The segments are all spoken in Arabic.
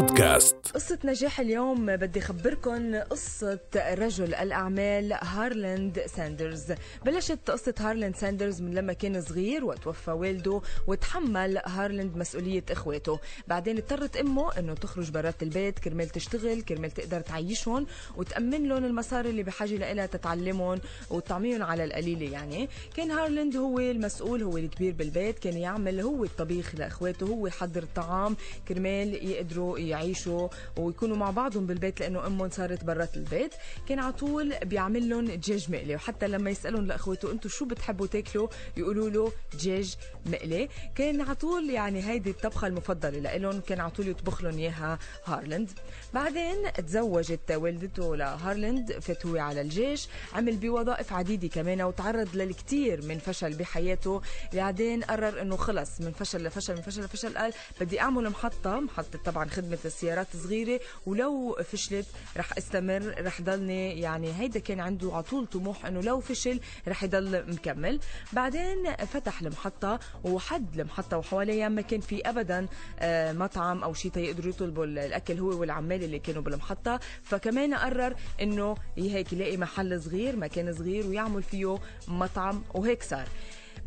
بودكاست. قصة نجاح اليوم بدي أخبركم قصة رجل الأعمال هارلاند ساندرز. بلشت قصة هارلاند ساندرز من لما كان صغير وتوفى والده وتحمل هارلاند مسؤولية إخواته. بعدين اضطرت أمه أنه تخرج برات البيت كرمال تشتغل كرمال تقدر تعيشهم وتأمن لهم المصاري اللي بحاجة لها تعلمهم وتطعميهم على القليلة يعني. كان هارلاند هو المسؤول هو الكبير بالبيت كان يعمل هو الطبيخ لإخواته هو يحضر الطعام كرمال يقدروا يعيشوا ويكونوا مع بعضهم بالبيت لأنه أمهم صارت برات البيت. كان على طول بيعمل لهم دجاج مقلي. وحتى لما يسألهم لأخواته أنتم شو بتحبوا تاكلوا؟ يقولوا له دجاج مقلي. كان على طول يعني هيدي الطبخة المفضلة لهم كان على طول يطبخ لهم إياها هارلند بعدين تزوجت والدته لهارلند فات هو على الجيش. عمل بوظائف عديدة كمان وتعرض للكثير من فشل بحياته. بعدين قرر إنه خلص من فشل لفشل من فشل لفشل قال بدي أعمل محطة. محطة طبعا خدمة السيارات صغيرة ولو فشلت رح استمر رح ضلني يعني هيدا كان عنده على طول طموح إنه لو فشل رح يضل مكمل. بعدين فتح المحطة وحد المحطة وحواليها ما كان في ابدا آه، مطعم أو شيء يقدروا يطلبوا الأكل هو والعمال اللي كانوا بالمحطة. فكمان قرر إنه هيك يلاقي محل صغير مكان صغير ويعمل فيه مطعم وهيك صار.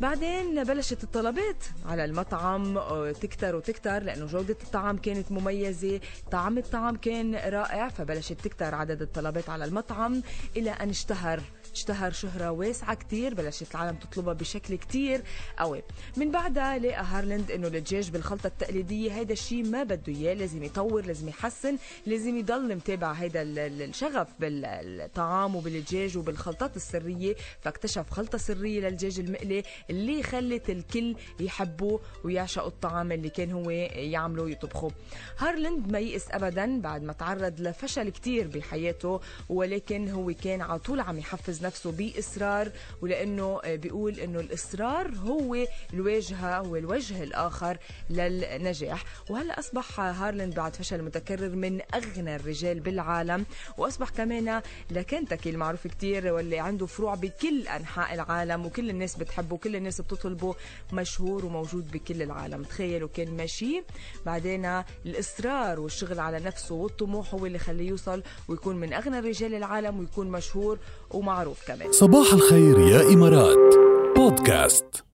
بعدين بلشت الطلبات على المطعم تكتر وتكتر لأنه جودة الطعام كانت مميزة طعم الطعام كان رائع فبلشت تكتر عدد الطلبات على المطعم إلى أن اشتهر. اشتهر شهرة واسعة كتير بلشت العالم تطلبها بشكل كتير قوي. من بعدها لقى هارلند إنه الدجاج بالخلطة التقليدية هيدا الشيء ما بده إياه لازم يطور لازم يحسن لازم يضل متابع هيدا الشغف بالطعام وبالدجاج وبالخلطات السرية. فاكتشف خلطة سرية للدجاج المقلي اللي خلت الكل يحبوه ويعشقوا الطعام اللي كان هو يعمله ويطبخه هارلند ما يئس ابدا بعد ما تعرض لفشل كتير بحياته ولكن هو كان على طول عم يحفز نفسه بإصرار ولأنه بيقول أنه الإصرار هو الواجهة هو الوجه الآخر للنجاح. وهلأ أصبح هارلاند بعد فشل متكرر من أغنى الرجال بالعالم وأصبح كمان لكنتاكي المعروف كتير واللي عنده فروع بكل أنحاء العالم وكل الناس بتحبه الناس بتطلبه مشهور وموجود بكل العالم. تخيلوا كان ماشي. بعدين الإصرار والشغل على نفسه والطموح هو اللي خليه يوصل ويكون من أغنى رجال العالم ويكون مشهور ومعروف كمان. صباح الخير يا إمارات. بودكاست.